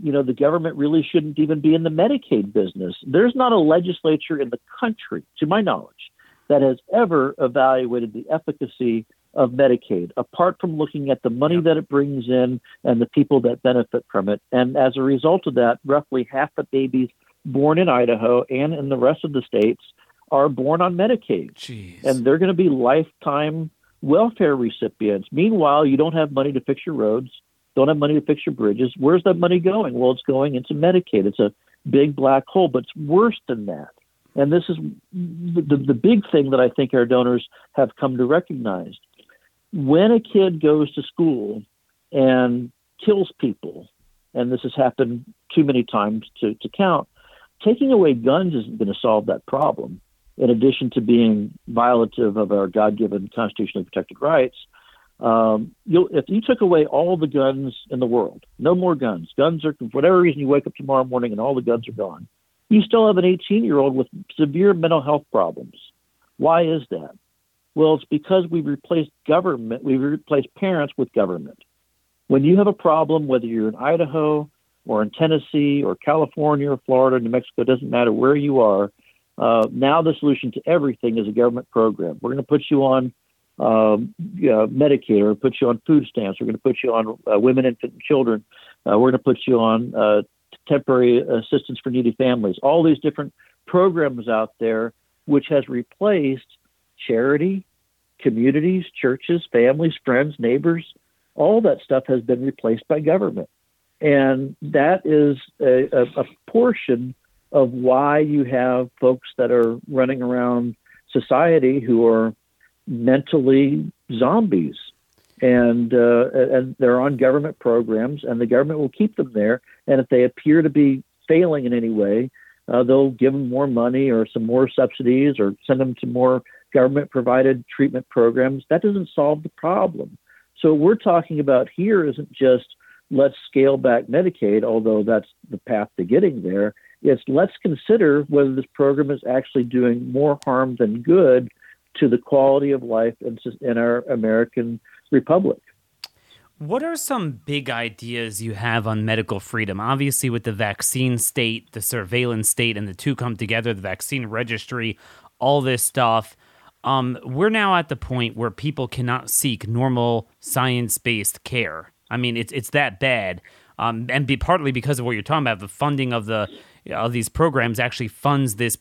you know, the government really shouldn't even be in the Medicaid business. There's not a legislature in the country, to my knowledge, that has ever evaluated the efficacy of Medicaid, apart from looking at the money that it brings in and the people that benefit from it. And as a result of that, roughly half the babies born in Idaho and in the rest of the states are born on Medicaid. Jeez. And they're going to be lifetime welfare recipients. Meanwhile, you don't have money to fix your roads, don't have money to fix your bridges. Where's that money going? Well, it's going into Medicaid. It's a big black hole, but it's worse than that. And this is the, the big thing that I think our donors have come to recognize. When a kid goes to school and kills people, and this has happened too many times to, to count, taking away guns isn't going to solve that problem. In addition to being violative of our God-given constitutionally protected rights, um, if you took away all the guns in the world, no more guns, guns are for whatever reason you wake up tomorrow morning and all the guns are gone, you still have an 18-year-old with severe mental health problems. Why is that? Well, it's because we replaced government, we replaced parents with government. When you have a problem, whether you're in Idaho or in Tennessee or California or Florida, New Mexico, doesn't matter where you are. Uh, now the solution to everything is a government program. We're going to put you on um, uh, Medicaid or put you on food stamps. We're going to put you on uh, women, infant, and children. Uh, we're going to put you on uh, temporary assistance for needy families. All these different programs out there, which has replaced charity, communities, churches, families, friends, neighbors. All that stuff has been replaced by government. And that is a, a, a portion of why you have folks that are running around society who are mentally zombies. And uh, and they're on government programs and the government will keep them there. And if they appear to be failing in any way uh, they'll give them more money or some more subsidies or send them to more government provided treatment programs. That doesn't solve the problem. So what we're talking about here isn't just let's scale back Medicaid, although that's the path to getting there. It's let's consider whether this program is actually doing more harm than good to the quality of life in, in our American republic. What are some big ideas you have on medical freedom? Obviously, with the vaccine state, the surveillance state, and the two come together, the vaccine registry, all this stuff. Um, we're now at the point where people cannot seek normal science based care. I mean, it's it's that bad, um, and be partly because of what you're talking about. The funding of the of these programs actually funds this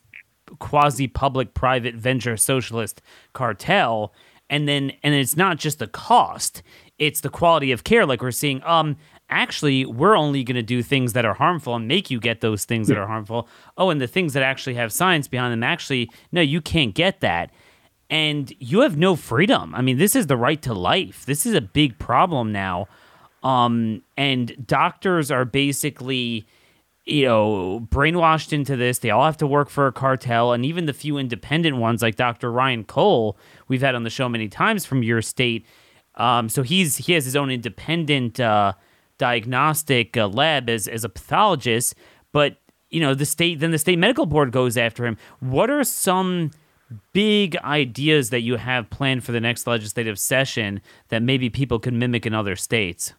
quasi public private venture socialist cartel, and then and it's not just the cost; it's the quality of care. Like we're seeing, um, actually, we're only going to do things that are harmful and make you get those things that are harmful. Oh, and the things that actually have science behind them, actually, no, you can't get that and you have no freedom. I mean, this is the right to life. This is a big problem now. Um, and doctors are basically, you know, brainwashed into this. They all have to work for a cartel, and even the few independent ones, like Dr. Ryan Cole, we've had on the show many times from your state. Um, so he's he has his own independent uh, diagnostic uh, lab as as a pathologist, but you know the state then the state medical board goes after him. What are some big ideas that you have planned for the next legislative session that maybe people can mimic in other states?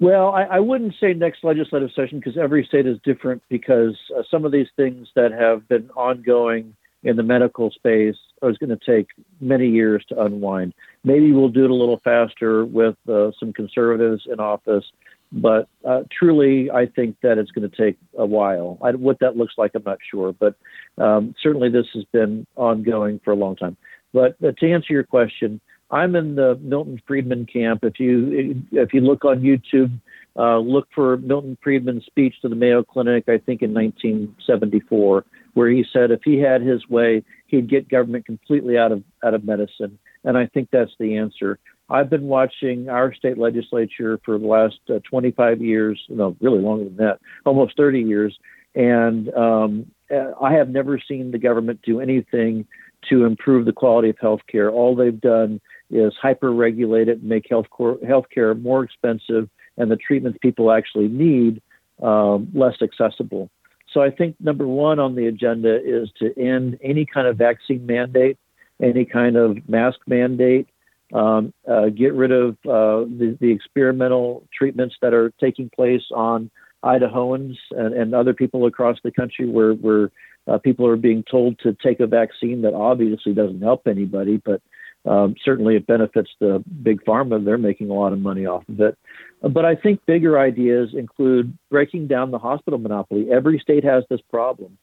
Well, I, I wouldn't say next legislative session because every state is different. Because uh, some of these things that have been ongoing in the medical space is going to take many years to unwind. Maybe we'll do it a little faster with uh, some conservatives in office, but uh, truly, I think that it's going to take a while. I, what that looks like, I'm not sure, but um, certainly this has been ongoing for a long time. But uh, to answer your question, I'm in the Milton Friedman camp. If you if you look on YouTube, uh, look for Milton Friedman's speech to the Mayo Clinic, I think in 1974, where he said if he had his way, he'd get government completely out of out of medicine. And I think that's the answer. I've been watching our state legislature for the last uh, 25 years, no, really longer than that, almost 30 years, and um, uh, I have never seen the government do anything to improve the quality of health care. All they've done is hyper regulate it and make health care more expensive and the treatments people actually need um, less accessible. So I think number one on the agenda is to end any kind of vaccine mandate, any kind of mask mandate, um, uh, get rid of uh, the, the, experimental treatments that are taking place on Idahoans and, and other people across the country where where uh, people are being told to take a vaccine that obviously doesn't help anybody, but um, certainly it benefits the big pharma. They're making a lot of money off of it. But I think bigger ideas include breaking down the hospital monopoly. Every state has this problem.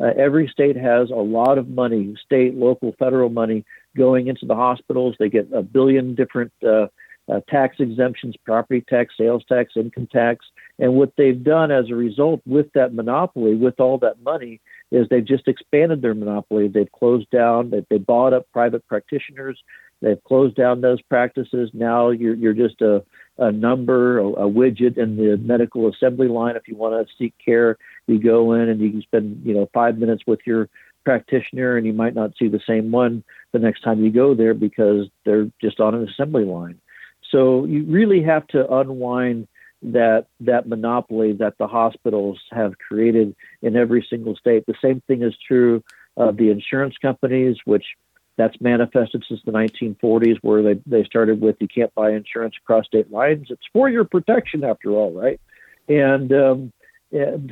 Uh, every state has a lot of money, state, local, federal money going into the hospitals. They get a billion different uh, uh, tax exemptions, property tax, sales tax, income tax. And what they've done as a result with that monopoly, with all that money, is they've just expanded their monopoly. They've closed down, they, they bought up private practitioners, they've closed down those practices. Now you're, you're just a, a number, a, a widget in the medical assembly line. If you want to seek care, you go in and you can spend, you know, five minutes with your practitioner and you might not see the same one the next time you go there because they're just on an assembly line. So you really have to unwind that that monopoly that the hospitals have created in every single state. The same thing is true of the insurance companies, which that's manifested since the 1940s, where they, they started with you can't buy insurance across state lines. It's for your protection, after all, right? And, um,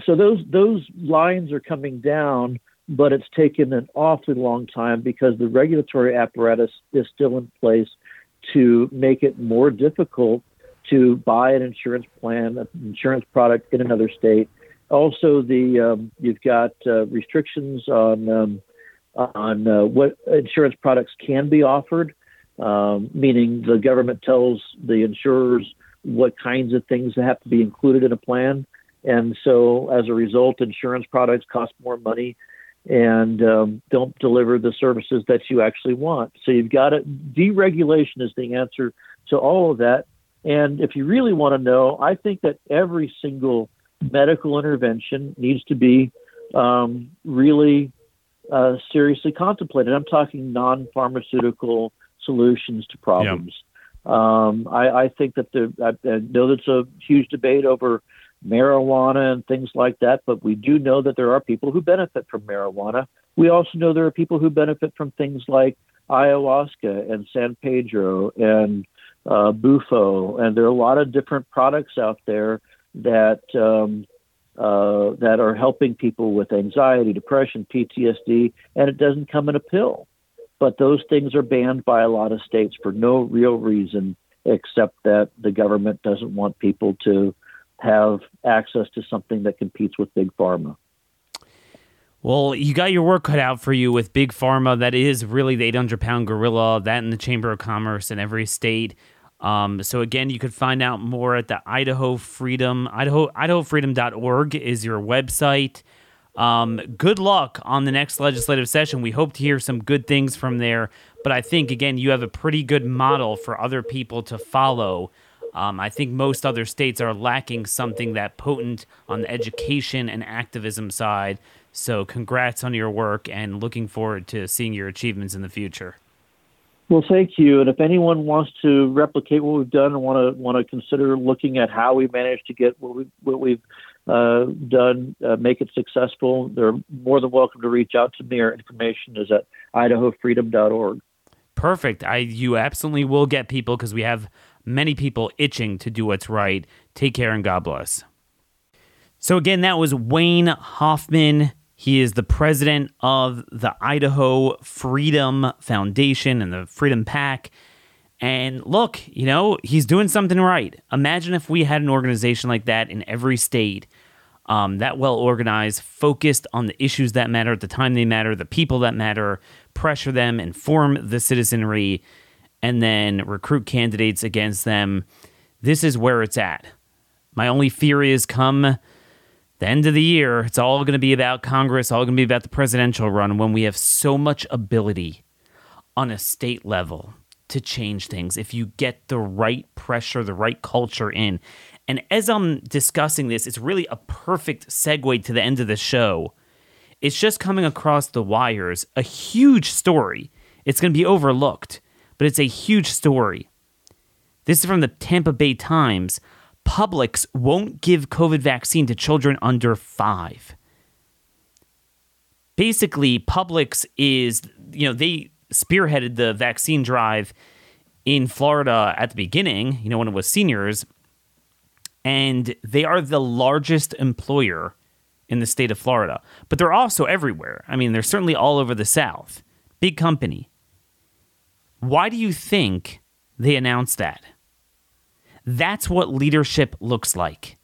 so those those lines are coming down, but it's taken an awfully long time because the regulatory apparatus is still in place to make it more difficult to buy an insurance plan, an insurance product in another state. Also, the um, you've got uh, restrictions on um, on uh, what insurance products can be offered, um, meaning the government tells the insurers what kinds of things have to be included in a plan, and so as a result, insurance products cost more money and um, don't deliver the services that you actually want. So you've got it. Deregulation is the answer to all of that. And if you really want to know, I think that every single medical intervention needs to be um, really uh, seriously contemplated. I'm talking non pharmaceutical solutions to problems. Um, I, I, think that the, I, I know there's a huge debate over marijuana and things like that, but we do know that there are people who benefit from marijuana. We also know there are people who benefit from things like ayahuasca and San Pedro and uh, Bufo, and there are a lot of different products out there that um, uh, that are helping people with anxiety, depression, PTSD, and it doesn't come in a pill. But those things are banned by a lot of states for no real reason except that the government doesn't want people to have access to something that competes with big pharma. Well, you got your work cut out for you with big pharma. That is really the 800 pound gorilla. That in the Chamber of Commerce in every state. Um, so again, you could find out more at the Idaho Freedom, Idaho, IdahoFreedom.org is your website. Um, good luck on the next legislative session. We hope to hear some good things from there. But I think, again, you have a pretty good model for other people to follow. Um, I think most other states are lacking something that potent on the education and activism side. So, congrats on your work and looking forward to seeing your achievements in the future. Well, thank you. And if anyone wants to replicate what we've done and want to want to consider looking at how we managed to get what we what we've uh, done, uh, make it successful, they're more than welcome to reach out to me. Our information is at idahofreedom.org. Perfect. I you absolutely will get people because we have many people itching to do what's right. Take care and God bless. So again, that was Wayne Hoffman. He is the president of the Idaho Freedom Foundation and the Freedom Pack. And look, you know, he's doing something right. Imagine if we had an organization like that in every state, um, that well organized, focused on the issues that matter at the time they matter, the people that matter, pressure them, inform the citizenry, and then recruit candidates against them. This is where it's at. My only fear is come the end of the year, it's all going to be about Congress, all going to be about the presidential run when we have so much ability on a state level to change things if you get the right pressure, the right culture in. And as I'm discussing this, it's really a perfect segue to the end of the show. It's just coming across the wires, a huge story. It's going to be overlooked, but it's a huge story. This is from the Tampa Bay Times. Publix won't give COVID vaccine to children under five. Basically, Publix is, you know, they spearheaded the vaccine drive in Florida at the beginning, you know, when it was seniors. and they are the largest employer in the state of Florida. But they're also everywhere. I mean, they're certainly all over the South. Big company. Why do you think they announced that? That's what leadership looks like.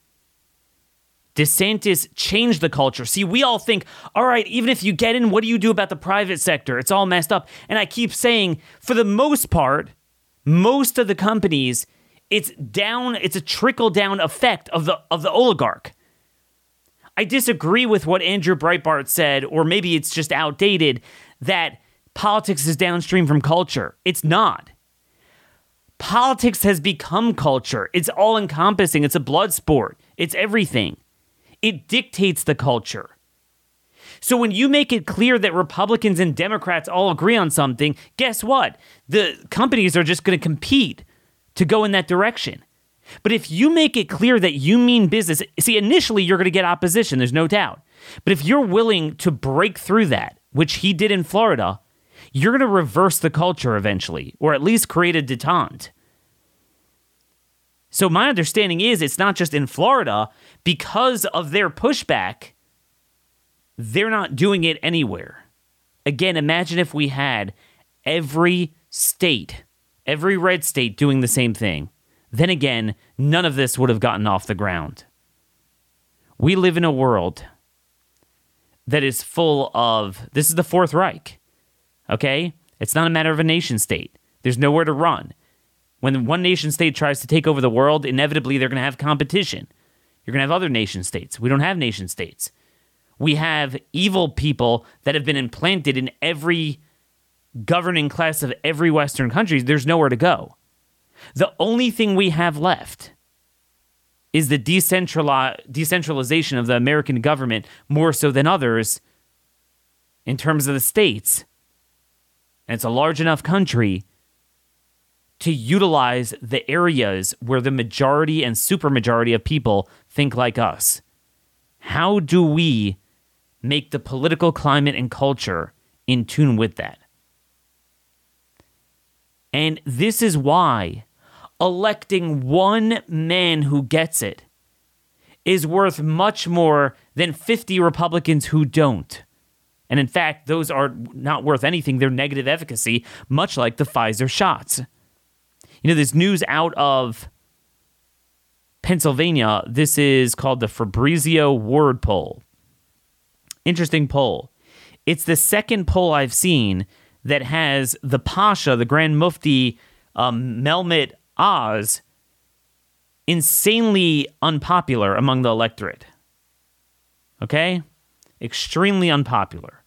DeSantis changed the culture. See, we all think, all right, even if you get in, what do you do about the private sector? It's all messed up. And I keep saying, for the most part, most of the companies, it's down, it's a trickle down effect of the of the oligarch. I disagree with what Andrew Breitbart said, or maybe it's just outdated, that politics is downstream from culture. It's not. Politics has become culture. It's all encompassing. It's a blood sport. It's everything. It dictates the culture. So when you make it clear that Republicans and Democrats all agree on something, guess what? The companies are just going to compete to go in that direction. But if you make it clear that you mean business, see, initially you're going to get opposition, there's no doubt. But if you're willing to break through that, which he did in Florida, you're going to reverse the culture eventually, or at least create a detente. So, my understanding is it's not just in Florida, because of their pushback, they're not doing it anywhere. Again, imagine if we had every state, every red state doing the same thing. Then again, none of this would have gotten off the ground. We live in a world that is full of this is the Fourth Reich. Okay? It's not a matter of a nation state. There's nowhere to run. When one nation state tries to take over the world, inevitably they're going to have competition. You're going to have other nation states. We don't have nation states. We have evil people that have been implanted in every governing class of every Western country. There's nowhere to go. The only thing we have left is the decentralization of the American government more so than others in terms of the states. And it's a large enough country to utilize the areas where the majority and supermajority of people think like us. How do we make the political climate and culture in tune with that? And this is why electing one man who gets it is worth much more than 50 Republicans who don't. And in fact, those are not worth anything. They're negative efficacy, much like the Pfizer shots. You know, there's news out of Pennsylvania. This is called the Fabrizio Ward poll. Interesting poll. It's the second poll I've seen that has the Pasha, the Grand Mufti um, Mehmet Oz insanely unpopular among the electorate. Okay? Extremely unpopular.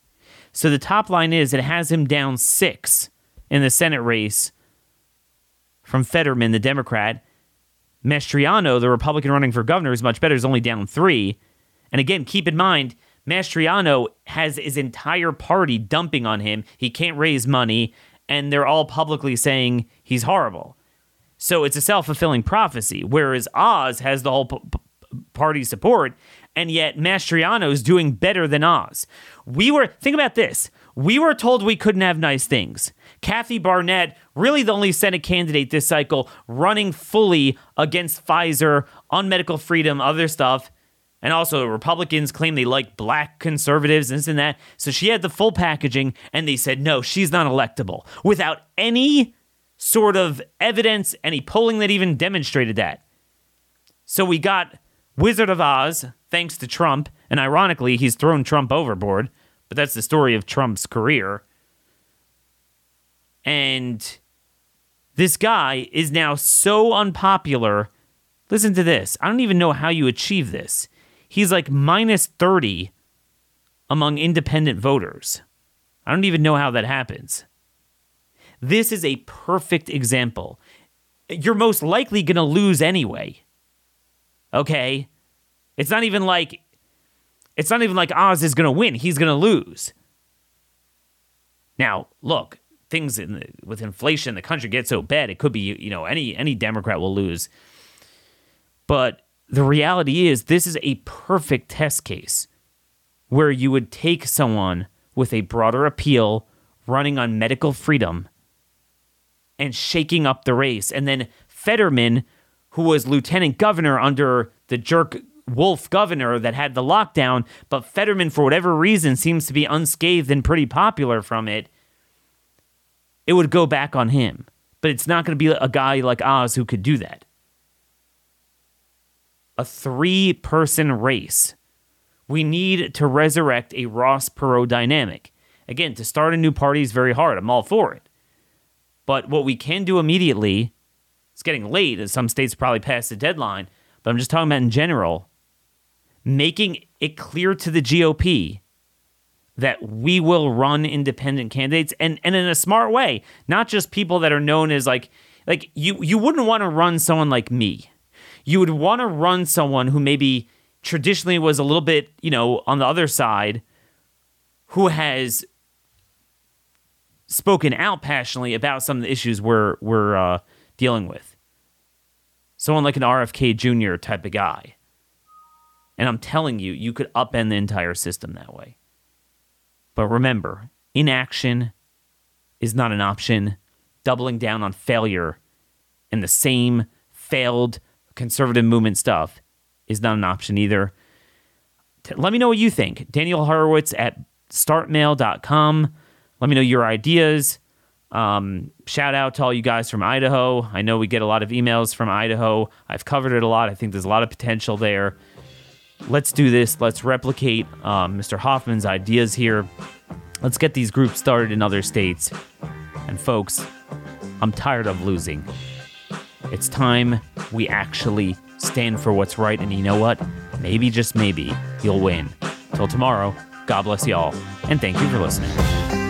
So the top line is it has him down six in the Senate race from Fetterman, the Democrat. Mastriano, the Republican running for governor, is much better, is only down three. And again, keep in mind, Mastriano has his entire party dumping on him. He can't raise money, and they're all publicly saying he's horrible. So it's a self fulfilling prophecy. Whereas Oz has the whole p- p- party support, and yet Mastriano is doing better than Oz. We were, think about this. We were told we couldn't have nice things. Kathy Barnette, really the only Senate candidate this cycle, running fully against Pfizer on medical freedom, other stuff. And also, Republicans claim they like black conservatives, and this and that. So she had the full packaging, and they said, no, she's not electable without any sort of evidence, any polling that even demonstrated that. So we got Wizard of Oz, thanks to Trump, and ironically, he's thrown Trump overboard, but that's the story of Trump's career. And this guy is now so unpopular. Listen to this. I don't even know how you achieve this. He's like minus 30 among independent voters. I don't even know how that happens. This is a perfect example. You're most likely going to lose anyway. Okay? It's not even like it's not even like Oz is going to win. He's going to lose. Now, look, things in the, with inflation, the country gets so bad, it could be, you know, any any Democrat will lose. But the reality is this is a perfect test case where you would take someone with a broader appeal running on medical freedom and shaking up the race. And then Fetterman, who was lieutenant governor under the jerk Wolf governor that had the lockdown, but Fetterman, for whatever reason, seems to be unscathed and pretty popular from it, it would go back on him. But it's not going to be a guy like Oz who could do that. A three person race. We need to resurrect a Ross Perot dynamic. Again, to start a new party is very hard. I'm all for it. But what we can do immediately, it's getting late, and some states probably passed the deadline, but I'm just talking about in general making it clear to the GOP that we will run independent candidates and, and in a smart way, not just people that are known as like like you you wouldn't want to run someone like me. You would want to run someone who maybe traditionally was a little bit, you know, on the other side who has spoken out passionately about some of the issues we're we're uh, dealing with. Someone like an RFK Jr. type of guy. And I'm telling you, you could upend the entire system that way. But remember, inaction is not an option. Doubling down on failure and the same failed conservative movement stuff is not an option either. Let me know what you think. Daniel Horowitz at startmail.com. Let me know your ideas. Um, shout out to all you guys from Idaho. I know we get a lot of emails from Idaho. I've covered it a lot. I think there's a lot of potential there let's do this. Let's replicate um, Mr. Hoffman's ideas here. Let's get these groups started in other states. And folks, I'm tired of losing. It's time we actually stand for what's right. And you know what? Maybe, just maybe, you'll win. Till tomorrow, God bless y'all. And thank you for listening.